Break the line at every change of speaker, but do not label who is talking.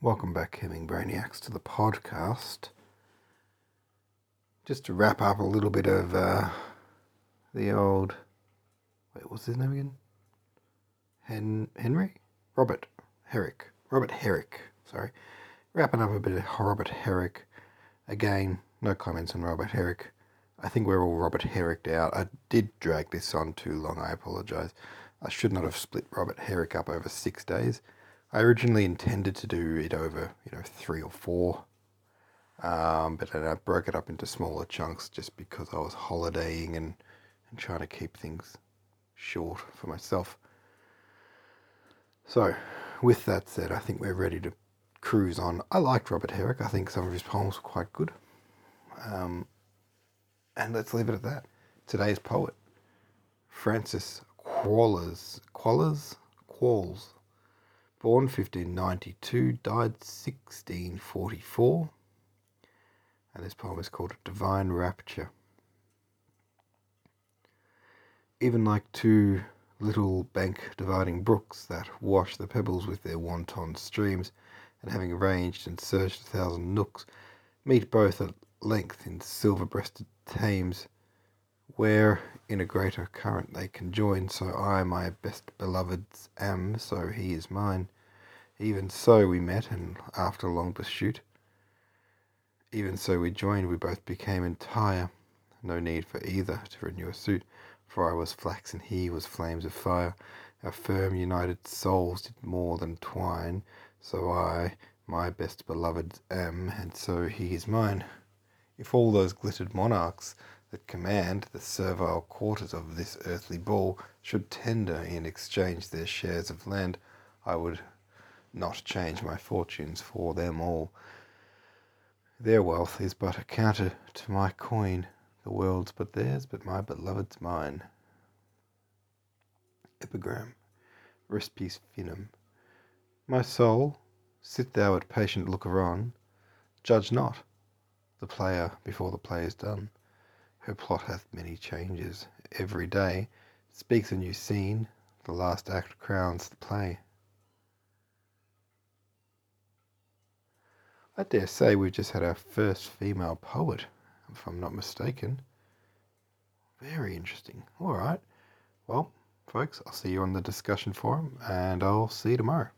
Welcome back, Hemming Brainiacs, to the podcast. Just to wrap up a little bit of uh, the old. Wait, what's his name again? Hen- Henry? Robert Herrick. Robert Herrick, sorry. Wrapping up a bit of Robert Herrick. Again, no comments on Robert Herrick. I think we're all Robert Herricked out. I did drag this on too long, I apologise. I should not have split Robert Herrick up over six days. I originally intended to do it over, you know, three or four, um, but then I broke it up into smaller chunks just because I was holidaying and, and trying to keep things short for myself. So, with that said, I think we're ready to cruise on. I liked Robert Herrick. I think some of his poems were quite good. Um, and let's leave it at that. Today's poet, Francis Quallers, Quallers, Qualls, born 1592, died 1644. And this poem is called Divine Rapture. Even like two little bank dividing brooks that wash the pebbles with their wanton streams, and having ranged and searched a thousand nooks, meet both at length in silver breasted Thames, where in a greater current they conjoin, so I my best beloved's am, so he is mine. Even so we met, and after long pursuit, even so we joined, we both became entire. No need for either to renew a suit, for I was flax and he was flames of fire. Our firm united souls did more than twine, so I my best beloved am, and so he is mine. If all those glittered monarchs that command the servile quarters of this earthly ball should tender in exchange their shares of land, I would not change my fortunes for them all. Their wealth is but a counter to my coin, the world's but theirs, but my beloved's mine. Epigram Respice finem. My soul, sit thou at patient looker on, judge not the player before the play is done. Her plot hath many changes every day, speaks a new scene, the last act crowns the play. I dare say we've just had our first female poet, if I'm not mistaken. Very interesting. All right. Well, folks, I'll see you on the discussion forum and I'll see you tomorrow.